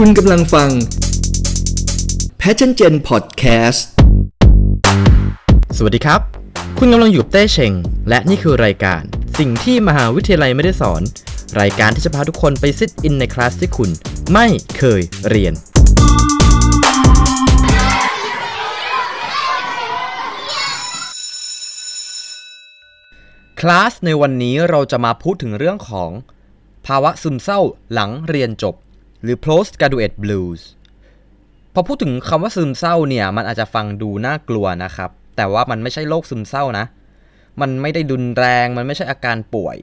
คุณกำลังฟัง Passion Gen Podcast สวัสดีครับ คุณกำลังอยู่เต้เชง และนี่คือรายการ สิ่งที่มหาวิทยาลัยไม่ได้สอน รายการที่จะพาทุกคนไปซิทอินในคลาสที่คุณ ไม่เคยเรียน คลาสในวันนี้เราจะมาพูดถึงเรื่องของ ภาวะซึมเศร้าหลังเรียนจบ หรือ post graduate blues พอพูดถึงคำว่าซึมเศร้าเนี่ย มันอาจจะฟังดูน่ากลัวนะครับ แต่ว่ามันไม่ใช่โรคซึมเศร้านะ มันไม่ได้ดุนแรง มันไม่ใช่อาการป่วย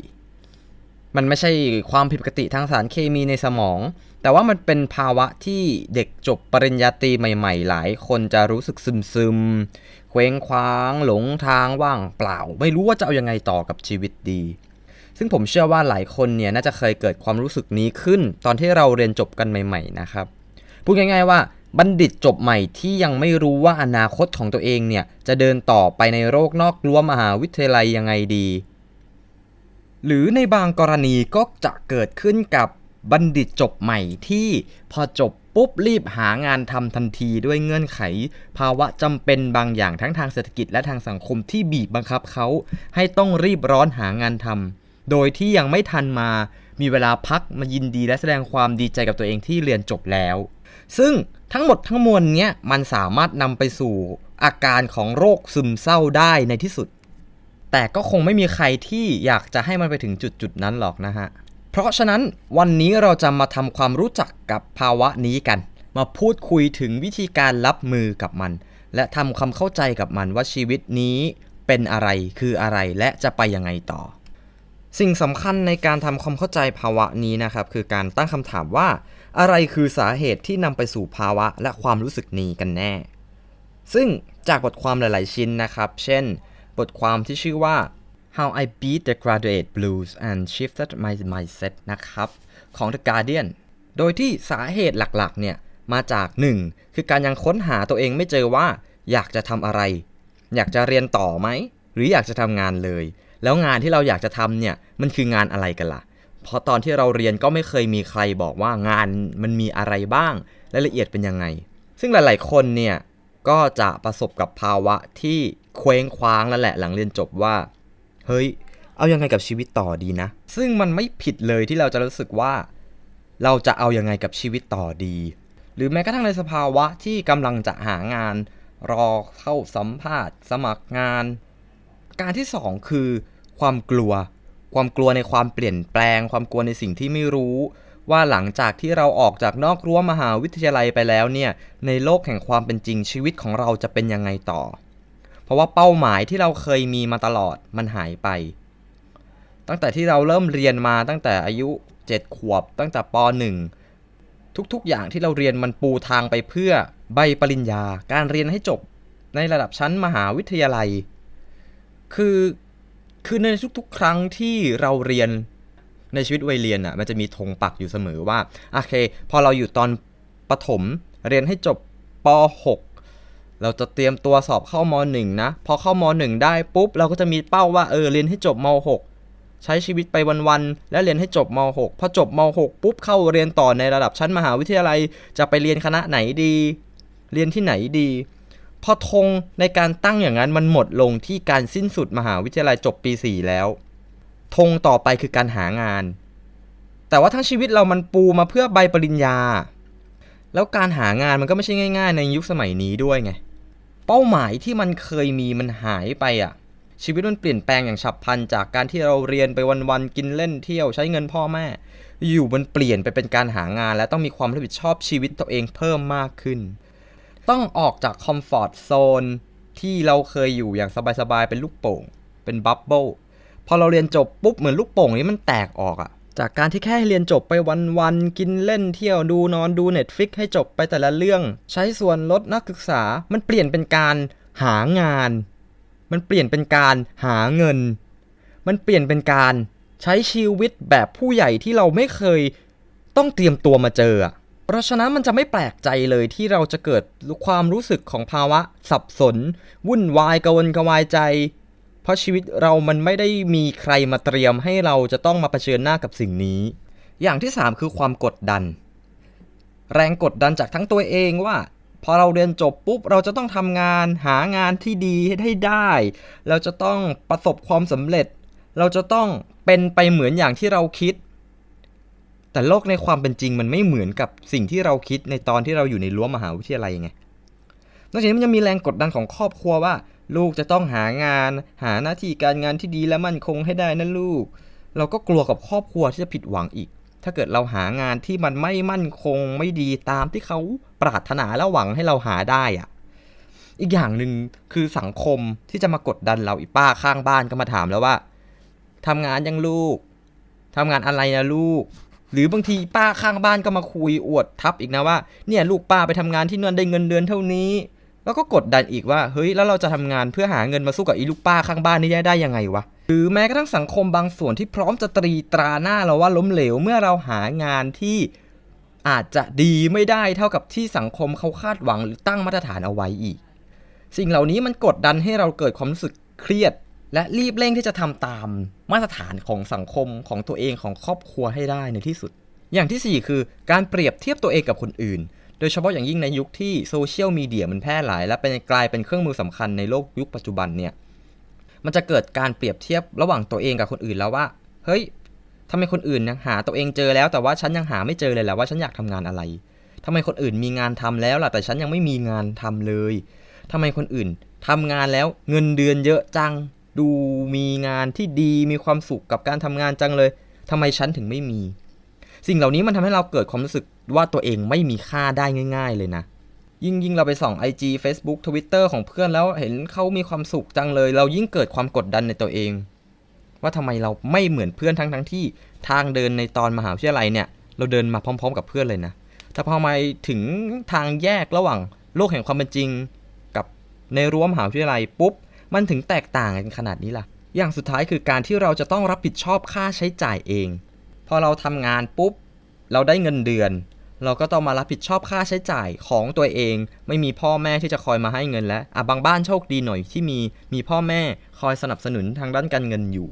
มันไม่ใช่ความผิดปกติทางสารเคมีในสมอง แต่ว่ามันเป็นภาวะที่เด็กจบปริญญาตรีใหม่ ๆ หลาย คนจะรู้สึกซึมซึมเคว้งคว้าง หลงทางว่างเปล่า ไม่รู้ว่าจะเอายังไงต่อกับชีวิตดี ซึ่งผมเชื่อว่าหลายคนเนี่ยน่าจะเคยเกิดความรู้สึกนี้ขึ้น ตอนที่เราเรียนจบกันใหม่ ๆ นะครับ พูดง่าย ๆ ว่าบัณฑิตจบใหม่ที่ยังไม่รู้ว่าอนาคตของตัวเองเนี่ยจะเดินต่อไปในโลกนอกรั้วมหาวิทยาลัยยังไงดี หรือในบางกรณีก็จะเกิดขึ้นกับบัณฑิตจบใหม่ที่พอจบปุ๊บรีบหางานทำทันทีด้วยเงื่อนไข ภาวะจำเป็นบางอย่างทั้งทางเศรษฐกิจและทางสังคมที่บีบบังคับเขาให้ต้องรีบร้อนหางานทำ โดยที่ยังไม่ทันมามีเวลาพักมายินดีและแสดงความดีใจกับตัวเองที่เรียนจบแล้ว ซึ่งทั้งหมดทั้งมวลเนี้ยมันสามารถนำไปสู่อาการของโรคซึมเศร้าได้ในที่สุด แต่ก็คงไม่มีใครที่อยากจะให้มันไปถึงจุดจุดนั้นหรอกนะฮะ เพราะฉะนั้นวันนี้เราจะมาทำความรู้จักกับภาวะนี้กัน มาพูดคุยถึงวิธีการรับมือกับมัน และทำความเข้าใจกับมันว่าชีวิตนี้เป็นอะไรคืออะไรและจะไปยังไงต่อ สิ่งสำคัญในการทำความเข้าใจภาวะนี้นะครับคือการตั้งคำถามว่า อะไรคือสาเหตุที่นำไปสู่ภาวะและความรู้สึกนี้กันแน่ ซึ่งจากบทความหลาย ๆ ชิ้นนะครับ เช่น บทความที่ชื่อว่า How I Beat the Graduate Blues and Shifted My Mindset นะครับ ของ The Guardian โดยที่สาเหตุหลัก ๆ เนี่ย มาจาก 1. คือการยังค้นหาตัวเองไม่เจอว่า อยากจะทำอะไร อยากจะเรียนต่อไหม หรืออยากจะทำงานเลย แล้วงานที่เราอยากจะทำเนี่ยมันคืองานอะไรกันล่ะ เพราะตอนที่เราเรียนก็ไม่เคยมีใครบอกว่างานมันมีอะไรบ้างรายละเอียดเป็นยังไง ซึ่งหลาย ๆ คนเนี่ยก็จะประสบกับภาวะที่เคว้งคว้างแล้วแหละหลังเรียนจบว่า เฮ้ย เอายังไงกับชีวิตต่อดีนะ ซึ่งมันไม่ผิดเลยที่เราจะรู้สึกว่า เราจะเอายังไงกับชีวิตต่อดี หรือแม้กระทั่งในสภาวะที่กำลังจะหางาน รอเข้าสัมภาษณ์ สมัครงาน การที่สองคือ ความกลัว ความกลัวในความเปลี่ยนแปลง ความกลัวในสิ่งที่ไม่รู้ ว่าหลังจากที่เราออกจากนอกรั้วมหาวิทยาลัยไปแล้วเนี่ยในโลกแห่งความเป็นจริงชีวิตของเราจะเป็นยังไงต่อ เพราะว่าเป้าหมายที่เราเคยมีมาตลอดมันหายไป ตั้งแต่ที่เราเริ่มเรียนมาตั้งแต่อายุ 7 ขวบ ตั้งแต่ป .1 ทุกๆ อย่างที่เราเรียนมันปูทางไปเพื่อใบปริญญาการเรียนให้จบในระดับชั้นมหาวิทยาลัย คือ คือในทุกๆ ครั้งที่เราเรียนในชีวิตวัยเรียนอะมันจะมีธงปักอยู่เสมอว่าโอเค พอเราอยู่ตอนประถมเรียนให้จบป .6 เราจะเตรียมตัวสอบเข้ามหนึ่งนะ พอเข้ามหนึ่งได้ปุ๊บ เราก็จะมีเป้าว่าเออเรียนให้จบม .6 ใช้ชีวิตไปวันๆและเรียนให้จบม .6 พอจบม .6 ปุ๊บเข้าเรียนต่อในระดับชั้นมหาวิทยาลัย จะไปเรียนคณะไหนดี เรียนที่ไหนดี พอธงในการตั้งอย่างนั้นมันหมดลงที่การสิ้นสุดมหาวิทยาลัยจบปี 4 แล้วธงต่อไปคือการหางาน แต่ว่าทั้งชีวิตเรามันปูมาเพื่อใบปริญญา แล้วการหางานมันก็ไม่ใช่ง่าย ๆ ในยุคสมัยนี้ด้วยไง เป้าหมายที่มันเคยมีมันหายไปอะ ชีวิตมันเปลี่ยนแปลงอย่างฉับพลันจากการที่เราเรียนไปวันๆกินเล่นเที่ยวใช้เงินพ่อแม่ อยู่มันเปลี่ยนไปเป็นการหางาน และต้องมีความรับผิดชอบชีวิตตัวเองเพิ่มมากขึ้น ต้องออกจากคอมฟอร์ทโซนที่เราเคยอยู่อย่างสบายๆ เป็นลูกโป่ง เป็นบับเบิลพอเราเรียนจบปุ๊บเหมือนลูกโป่งนี้มันแตกออกอะจากการที่แค่เรียนจบไปวันๆ กินเล่นเที่ยวดูนอนดู Netflix ให้จบไปแต่ละเรื่อง ใช้ส่วนลดนักศึกษา มันเปลี่ยนเป็นการหางาน มันเปลี่ยนเป็นการหาเงิน มันเปลี่ยนเป็นการใช้ชีวิตแบบผู้ใหญ่ที่เราไม่เคยต้องเตรียมตัวมาเจออะ เพราะฉะนั้นมันจะไม่แปลกใจเลยที่เราจะเกิดความรู้สึกของภาวะสับสน วุ่นวายกระวนกระวายใจ เพราะชีวิตเรามันไม่ได้มีใครมาเตรียมให้เราจะต้องมาเผชิญหน้ากับสิ่งนี้ อย่างที่ 3 คือความกดดัน แรงกดดันจากทั้งตัวเองว่า พอเราเรียนจบปุ๊บเราจะต้องทำงาน หางานที่ดีให้ได้ เราจะต้องประสบความสำเร็จ เราจะต้องเป็นไปเหมือนอย่างที่เราคิด แต่โลกในความเป็นจริงมันไม่เหมือนกับสิ่งที่เราคิดในตอนที่เราอยู่ในรั้วมหาวิทยาลัยไงนอกจากนี้มันยังมีแรงกดดันของครอบครัวว่า ลูกจะต้องหางาน หาหน้าที่การงานที่ดีและมั่นคงให้ได้นะลูก เราก็กลัวกับครอบครัวที่จะผิดหวังอีก ถ้าเกิดเราหางานที่มันไม่มั่นคงไม่ดีตามที่เขาปรารถนาและหวังให้เราหาได้อะอีกอย่างหนึ่งคือสังคมที่จะมากดดันเราอีป้าข้างบ้านก็มาถามแล้วว่าทำงานยังลูกทำงานอะไรนะลูก หรือบางทีป้าข้างบ้านก็มาคุยอวดทับอีกนะว่าเนี่ยลูกป้าไปทำงานที่นั่นได้เงินเดือนเท่านี้ แล้วก็กดดันอีกว่าเฮ้ยแล้วเราจะทำงานเพื่อหาเงินมาสู้กับอีลูกป้าข้างบ้านนี่ได้ได้ยังไงวะหรือแม้กระทั่งสังคมบางส่วนที่พร้อมจะตรีตราหน้าเราว่าล้มเหลวเมื่อเราหางานที่อาจจะดีไม่ได้เท่ากับที่สังคมเขาคาดหวังหรือตั้งมาตรฐานเอาไว้อีก สิ่งเหล่านี้มันกดดันให้เราเกิดความรู้สึกเครียด และรีบเร่งที่จะทำตามมาตรฐานของสังคมของตัวเองของครอบครัวให้ได้ในที่สุด อย่างที่ 4 คือการเปรียบเทียบตัวเองกับคนอื่น โดยเฉพาะอย่างยิ่งในยุคที่โซเชียลมีเดียมันแพร่หลาย และเป็นกลายเป็นเครื่องมือสำคัญในโลกยุคปัจจุบันเนี่ยมันจะเกิดการเปรียบเทียบระหว่างตัวเองกับคนอื่นแล้วว่า เฮ้ยทำไมคนอื่นยังหาตัวเองเจอแล้วแต่ว่าฉันยังหาไม่เจอเลยแหละว่าฉันอยากทำงานอะไรทำไมคนอื่นมีงานทำแล้วล่ะแต่ฉันยังไม่มีงานทำเลยทำไมคนอื่นทำงานแล้วเงินเดือนเยอะจัง ดูมีงานที่ดีมีความสุขกับการทำงานจังเลยทำไมฉันถึงไม่มี สิ่งเหล่านี้มันทำให้เราเกิดความรู้สึกว่าตัวเองไม่มีค่าได้ง่าย ๆ เลยนะ ยิ่งยิ่งเราไปส่อง IG Facebook Twitter ของเพื่อนแล้วเห็นเขามีความสุขจังเลย เรายิ่งเกิดความกดดันในตัวเอง ว่าทำไมเราไม่เหมือนเพื่อนทั้งทั้งที่ทางเดินในตอนมหาวิทยาลัยเนี่ย เราเดินมาพร้อม ๆ กับเพื่อนเลยนะแต่พอมาถึงทางแยกระหว่างโลกแห่งความเป็นจริง กับในรั้วมหาวิทยาลัยปุ๊บ มันถึงแตกต่างกันขนาดนี้ล่ะ อย่างสุดท้ายคือการที่เราจะต้องรับผิดชอบค่าใช้จ่ายเอง พอเราทำงานปุ๊บ เราได้เงินเดือน เราก็ต้องมารับผิดชอบค่าใช้จ่ายของตัวเอง ไม่มีพ่อแม่ที่จะคอยมาให้เงินแล้วอะบางบ้านโชคดีหน่อยที่มีมีพ่อแม่คอยสนับสนุนทางด้านการเงินอยู่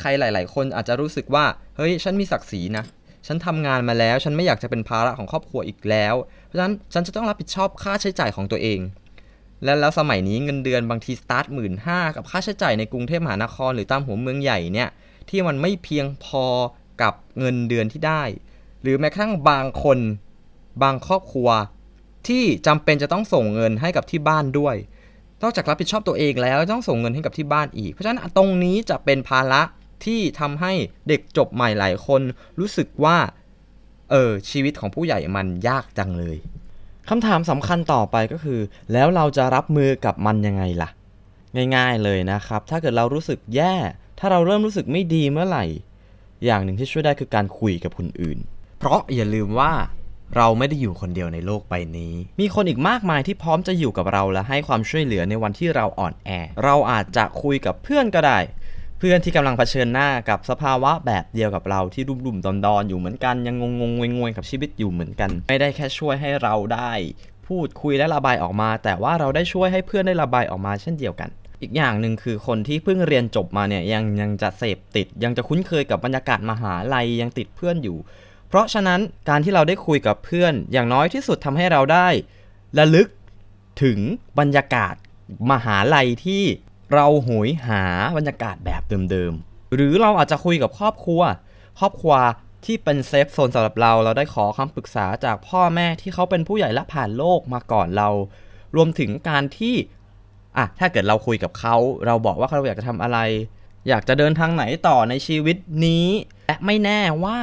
ใครหลาย ๆ คนอาจจะรู้สึกว่าเฮ้ยฉันมีศักดิ์ศรีนะฉันทำงานมาแล้ว ฉันไม่อยากจะเป็นภาระของครอบครัวอีกแล้ว เพราะฉะนั้นฉันจะต้องรับผิดชอบค่าใช้จ่ายของตัวเอง และแล้วสมัยนี้เงินเดือนบางทีสตาร์ทหมื่นห้ากับค่าใช้จ่ายในกรุงเทพมหานครหรือตามหัวเมืองใหญ่เนี่ยที่มันไม่เพียงพอกับเงินเดือนที่ได้ หรือแม้กระทั่งบางคนบางครอบครัว ที่จำเป็นจะต้องส่งเงินให้กับที่บ้านด้วย นอกจากรับผิดชอบตัวเองแล้วต้องส่งเงินให้กับที่บ้านอีก เพราะฉะนั้นตรงนี้จะเป็นภาระที่ทำให้เด็กจบใหม่หลายคนรู้สึกว่าเออชีวิตของผู้ใหญ่มันยากจังเลย คำถามสำคัญต่อไปก็คือ แล้วเราจะรับมือกับมันยังไงล่ะ ง่ายๆเลยนะครับ ถ้าเกิดเรารู้สึกแย่ ถ้าเราเริ่มรู้สึกไม่ดีเมื่อไหร่ อย่างหนึ่งที่ช่วยได้คือการคุยกับคนอื่น เพราะอย่าลืมว่าเราไม่ได้อยู่คนเดียวในโลกใบนี้ มีคนอีกมากมายที่พร้อมจะอยู่กับเราและให้ความช่วยเหลือในวันที่เราอ่อนแอ เราอาจจะคุยกับเพื่อนก็ได้ เพื่อนที่กำลังเผชิญหน้ากับสภาวะแบบเดียวกับเราที่รุ่มๆดอนๆอยู่เหมือนกันยังงงๆงวยๆกับชีวิตอยู่เหมือนกัน ไม่ได้แค่ช่วยให้เราได้ พูดคุยและระบายออกมา แต่ว่าเราได้ช่วยให้เพื่อนได้ระบายออกมาเช่นเดียวกัน อีกอย่างหนึ่งคือคนที่เพิ่งเรียนจบมาเนี่ยยังยังจะเสพติด ยังจะคุ้นเคยกับบรรยากาศมหาลัยยังติดเพื่อนอยู่ เพราะฉะนั้นการที่เราได้คุยกับเพื่อนอย่างน้อยที่สุดทำให้เราได้ระลึกถึงบรรยากาศมหาลัยที่ เราโหยหาบรรยากาศแบบเดิมๆ หรือเราอาจจะคุยกับครอบครัว ครอบครัวที่เป็นเซฟโซนสำหรับเรา เราได้ขอคำปรึกษาจากพ่อแม่ที่เขาเป็นผู้ใหญ่และผ่านโลกมาก่อนเรา รวมถึงการที่อะถ้าเกิดเราคุยกับเขา เราบอกว่าเราอยากจะทำอะไร อยากจะเดินทางไหนต่อในชีวิตนี้ และไม่แน่ว่า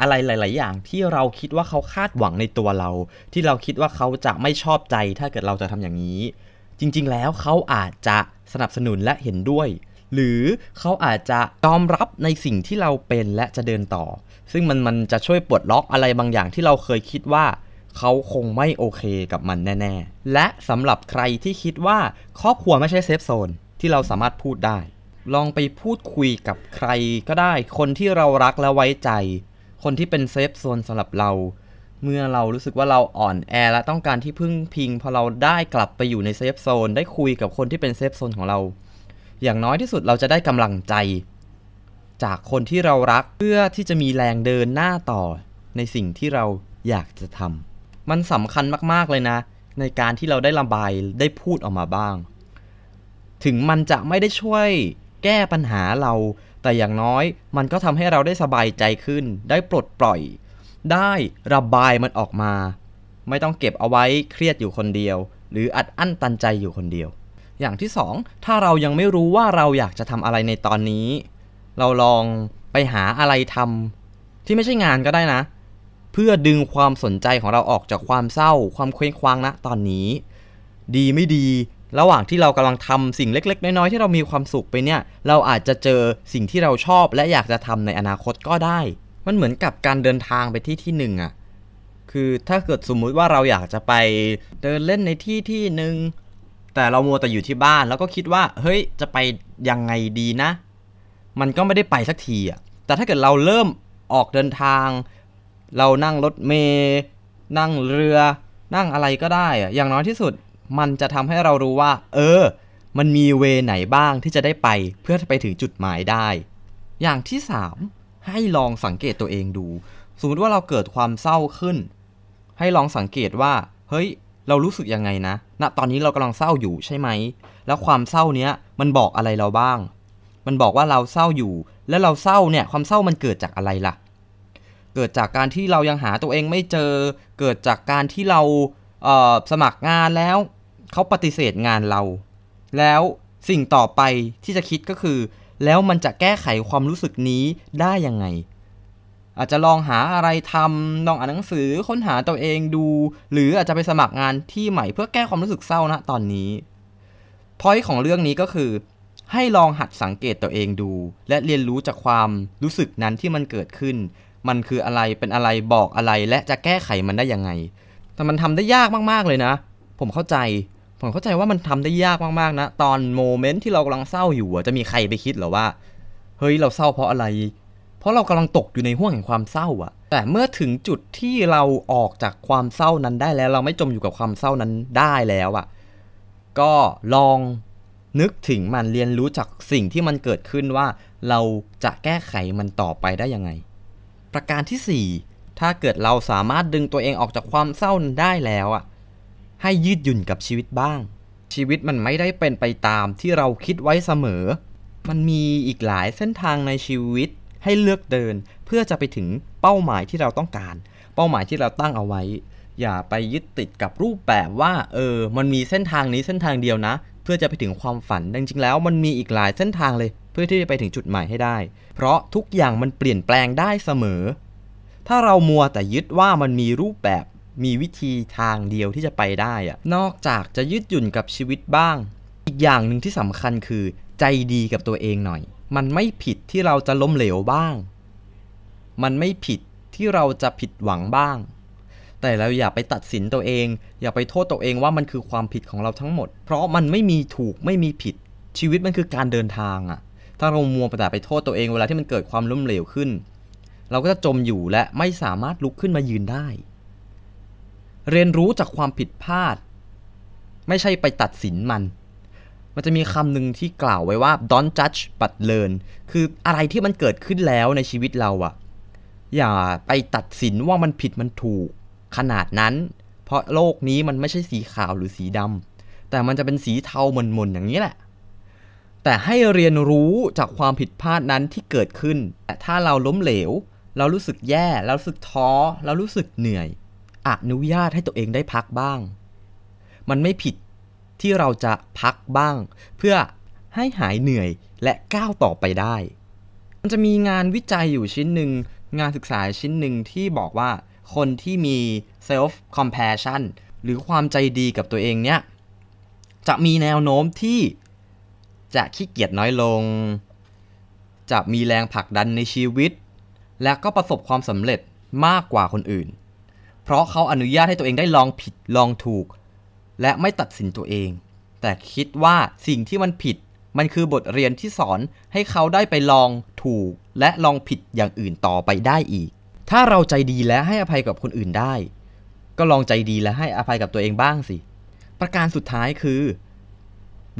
อะไรหลาย ๆ อย่างที่เราคิดว่าเขาคาดหวังในตัวเรา ที่เราคิดว่าเขาจะไม่ชอบใจ ถ้าเกิดเราจะทำอย่างนี้ จริง ๆ แล้วเขาอาจจะ สนับสนุนและเห็นด้วย หรือเขาอาจจะยอมรับในสิ่งที่เราเป็นและจะเดินต่อ ซึ่งมันมันจะช่วยปลดล็อกอะไรบางอย่างที่เราเคยคิดว่าเขาคงไม่โอเคกับมันแน่ๆ และสำหรับใครที่คิดว่าครอบครัวไม่ใช่ safe zone ที่เราสามารถพูดได้ ลองไปพูดคุยกับใครก็ได้ คนที่เรารักและไว้ใจ คนที่เป็น safe zone สำหรับเรา เมื่อเรารู้สึกว่าเราอ่อนแอและต้องการที่พึ่งพิง พอเราได้กลับไปอยู่ใน safe zone ได้คุยกับคนที่เป็น safe zone ของเรา อย่างน้อยที่สุดเราจะได้กำลังใจ จากคนที่เรารักเพื่อที่จะมีแรงเดินหน้าต่อ ในสิ่งที่เราอยากจะทำมันสำคัญมากๆเลยนะ ในการที่เราได้ระบายได้พูดออกมาบ้าง ถึงมันจะไม่ได้ช่วยแก้ปัญหาเรา แต่อย่างน้อยมันก็ทำให้เราได้สบายใจขึ้น ได้ปลดปล่อย ได้ระบายมันออกมา ไม่ต้องเก็บเอาไว้เครียดอยู่คนเดียว หรืออัดอั้นตันใจอยู่คนเดียว อย่างที่สองถ้าเรายังไม่รู้ว่าเราอยากจะทำอะไรในตอนนี้ เราลองไปหาอะไรทำที่ไม่ใช่งานก็ได้นะ เพื่อดึงความสนใจของเราออกจากความเศร้า ความเคว้งคว้างณตอนนี้ ดีไม่ดีระหว่างที่เรากำลังทำสิ่งเล็ก ๆ น้อยๆที่เรามีความสุขไปเนี่ย เราอาจจะเจอสิ่งที่เราชอบและอยากจะทำในอนาคตก็ได้ มันเหมือนกับการเดินทางไปที่ที่หนึ่งอะคือถ้าเกิดสมมุติว่าเราอยากจะไปเดินเล่นในที่ที่หนึ่งแต่เรามัวแต่อยู่ที่บ้านแล้วก็คิดว่า เฮ้ยจะไปยังไงดีนะ มันก็ไม่ได้ไปสักทีอะแต่ถ้าเกิดเราเริ่มออกเดินทาง เรานั่งรถเมล์นั่งเรือ นั่งอะไรก็ได้อะอย่างน้อยที่สุดมันจะทำให้เรารู้ว่า เออ มันมีเวไหนบ้างที่จะได้ไปเพื่อไปถึงจุดหมายได้ อย่างที่3 ให้ลองสังเกตตัวเองดู สมมติว่าเราเกิดความเศร้าขึ้น ให้ลองสังเกตว่า เฮ้ย เรารู้สึกยังไงนะ ณ ตอนนี้เรากำลังเศร้าอยู่ใช่ไหม แล้วความเศร้าเนี้ยมันบอกอะไรเราบ้าง มันบอกว่าเราเศร้าอยู่ แล้วเราเศร้าเนี่ย ความเศร้ามันเกิดจากอะไรล่ะ เกิดจากการที่เรายังหาตัวเองไม่เจอ เกิดจากการที่เราเสมัครงานแล้ว เขาปฏิเสธงานเรา แล้วสิ่งต่อไปที่จะคิดก็คือ แล้วมันจะแก้ไขความรู้สึกนี้ได้ยังไง อาจจะลองหาอะไรทำลองอ่านหนังสือค้นหาตัวเองดู หรืออาจจะไปสมัครงานที่ใหม่เพื่อแก้ความรู้สึกเศร้านะตอนนี้พอยของเรื่องนี้ก็คือ ให้ลองหัดสังเกตตัวเองดู และเรียนรู้จากความรู้สึกนั้นที่มันเกิดขึ้น มันคืออะไรเป็นอะไรบอกอะไรและจะแก้ไขมันได้ยังไง แต่มันทำได้ยากมากๆเลยนะ ผมเข้าใจ ผมเข้าใจว่ามันทำได้ยากมากๆนะ ตอนโมเมนต์ที่เรากำลังเศร้าอยู่จะมีใครไปคิดหรอว่า เฮ้ยเราเศร้าเพราะอะไร เพราะเรากำลังตกอยู่ในห่วงแห่งความเศร้าอะแต่เมื่อถึงจุดที่เราออกจากความเศร้านั้นได้แล้ว เราไม่จมอยู่กับความเศร้านั้นได้แล้วอะก็ลองนึกถึงมันเรียนรู้จากสิ่งที่มันเกิดขึ้นว่า เราจะแก้ไขมันต่อไปได้ยังไง ประการที่ 4 ถ้าเกิดเราสามารถดึงตัวเองออกจากความเศร้านั้นได้แล้วอะ ให้ยืดหยุ่นกับชีวิตบ้าง ชีวิตมันไม่ได้เป็นไปตามที่เราคิดไว้เสมอ มันมีอีกหลายเส้นทางในชีวิตให้เลือกเดินเพื่อจะไปถึงเป้าหมายที่เราต้องการ เป้าหมายที่เราตั้งเอาไว้ อย่าไปยึดติดกับรูปแบบว่าเออมันมีเส้นทางนี้เส้นทางเดียวนะ เพื่อจะไปถึงความฝันจริงๆแล้ว มันมีอีกหลายเส้นทางเลย เพื่อที่จะไปถึงจุดหมายให้ได้ เพราะทุกอย่างมันเปลี่ยนแปลงได้เสมอ ถ้าเรามัวแต่ยึดว่ามันมีรูปแบบ มีวิธีทางเดียวที่จะไปได้อะนอกจากจะยืดหยุ่นกับชีวิตบ้าง อีกอย่างหนึ่งที่สำคัญคือ ใจดีกับตัวเองหน่อย มันไม่ผิดที่เราจะล้มเหลวบ้าง มันไม่ผิดที่เราจะผิดหวังบ้าง แต่เราอย่าไปตัดสินตัวเอง อย่าไปโทษตัวเองว่ามันคือความผิดของเราทั้งหมด เพราะมันไม่มีถูกไม่มีผิด ชีวิตมันคือการเดินทางอะถ้าเรามัวแต่ไปโทษตัวเองเวลาที่มันเกิดความล้มเหลวขึ้น เราก็จะจมอยู่และไม่สามารถลุกขึ้นมายืนได้ เรียนรู้จากความผิดพลาด ไม่ใช่ไปตัดสินมัน มันจะมีคำหนึ่งที่กล่าวไว้ว่า don't judge but learn คืออะไรที่มันเกิดขึ้นแล้วในชีวิตเราอะอย่าไปตัดสินว่ามันผิดมันถูก ขนาดนั้น เพราะโลกนี้มันไม่ใช่สีขาวหรือสีดำแต่มันจะเป็นสีเทาหม่นๆอย่างนี้แหละแต่ให้เรียนรู้จากความผิดพลาดนั้นที่เกิดขึ้น แต่ถ้าเราล้มเหลว เรารู้สึกแย่ เรารู้สึกท้อ เรารู้สึกเหนื่อย อนุญาตให้ตัวเองได้พักบ้าง มันไม่ผิดที่เราจะพักบ้าง เพื่อให้หายเหนื่อยและก้าวต่อไปได้ มันจะมีงานวิจัยอยู่ชิ้นหนึ่ง งานศึกษาชิ้นหนึ่งที่บอกว่าคนที่มี self compassion หรือความใจดีกับตัวเองเนี่ย จะมีแนวโน้มที่จะขี้เกียจน้อยลง จะมีแรงผลักดันในชีวิต และก็ประสบความสำเร็จมากกว่าคนอื่น เพราะเขาอนุญาตให้ตัวเองได้ลองผิดลองถูก และไม่ตัดสินตัวเอง แต่คิดว่าสิ่งที่มันผิด มันคือบทเรียนที่สอนให้เขาได้ไปลองถูก และลองผิดอย่างอื่นต่อไปได้อีก ถ้าเราใจดีและให้อภัยกับคนอื่นได้ ก็ลองใจดีและให้อภัยกับตัวเองบ้างสิ ประการสุดท้ายคือ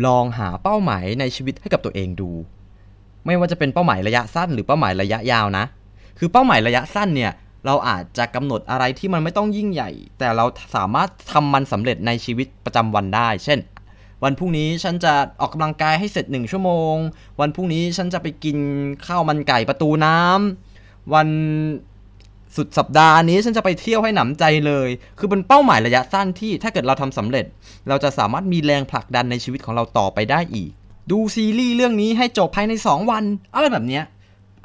ลองหาเป้าหมายในชีวิตให้กับตัวเองดู ไม่ว่าจะเป็นเป้าหมายระยะสั้น หรือเป้าหมายระยะยาวนะ คือเป้าหมายระยะสั้นเนี่ย เราอาจจะกำหนดอะไรที่มันไม่ต้องยิ่งใหญ่ แต่เราสามารถทำมันสำเร็จในชีวิตประจำวันได้ เช่น วันพรุ่งนี้ฉันจะออกกำลังกายให้เสร็จหนึ่งชั่วโมง วันพรุ่งนี้ฉันจะไปกินข้าวมันไก่ประตูน้ำวันสุดสัปดาห์นี้ฉันจะไปเที่ยวให้หนำใจเลย คือเป็นเป้าหมายระยะสั้นที่ถ้าเกิดเราทำสำเร็จ เราจะสามารถมีแรงผลักดันในชีวิตของเราต่อไปได้อีก ดูซีรีส์เรื่องนี้ให้จบภายใน 2 วัน อะไรแบบเนี้ย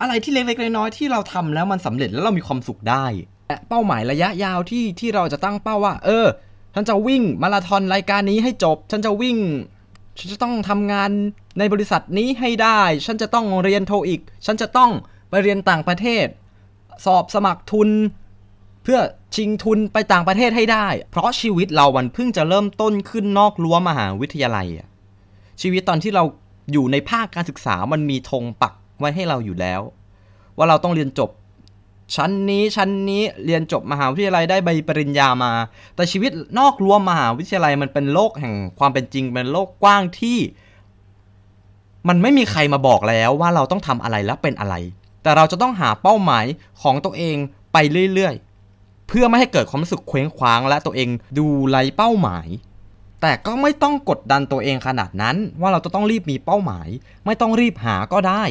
อะไรที่เล็กๆน้อยๆที่เราทำแล้วมันสำเร็จแล้วเรามีความสุขได้และเป้าหมายระยะยาวที่ที่เราจะตั้งเป้าว่า เออฉันจะวิ่งมาราธอนรายการนี้ให้จบ ฉันจะวิ่ง ฉันจะต้องทำงานในบริษัทนี้ให้ได้ ฉันจะต้องเรียนโทอีก ฉันจะต้องไปเรียนต่างประเทศ สอบสมัครทุน เพื่อชิงทุนไปต่างประเทศให้ได้ เพราะชีวิตเรามันเพิ่งจะเริ่มต้นขึ้นนอกรั้วมหาวิทยาลัยชีวิตตอนที่เราอยู่ในภาคการศึกษามันมีธงปัก ไว้ให้เราอยู่แล้ว ว่าเราต้องเรียนจบ ชั้นนี้ชั้นนี้เรียนจบมหาวิทยาลัยได้ใบปริญญามา แต่ชีวิตนอกรั้วมหาวิทยาลัยมันเป็นโลกแห่งความเป็นจริงเป็นโลกกว้างที่ มันไม่มีใครมาบอกแล้วว่าเราต้องทำอะไรและเป็นอะไร แต่เราจะต้องหาเป้าหมายของตัวเองไปเรื่อยๆ เพื่อไม่ให้เกิดความรู้สึกเคว้งคว้างและตัวเองดูไร้เป้าหมาย แต่ก็ไม่ต้องกดดันตัวเองขนาดนั้น ว่าเราจะต้องรีบมีเป้าหมาย ไม่ต้องรีบหาก็ได้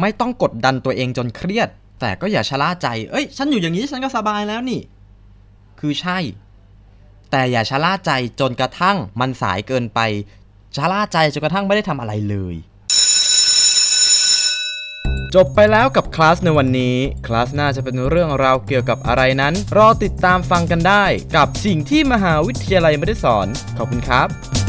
ไม่ต้องกดดันตัวเองจนเครียด แต่ก็อย่าชะล่าใจ เอ้ย ฉันอยู่อย่างนี้ฉันก็สบายแล้วนี่ คือใช่ แต่อย่าชะล่าใจจนกระทั่งมันสายเกินไปชะล่าใจจนกระทั่งไม่ได้ทำอะไรเลย จบไปแล้วกับคลาสในวันนี้ คลาสหน้าจะเป็นเรื่องราวเกี่ยวกับอะไรนั้น รอติดตามฟังกันได้ กับสิ่งที่มหาวิทยาลัยไม่ได้สอน ขอบคุณครับ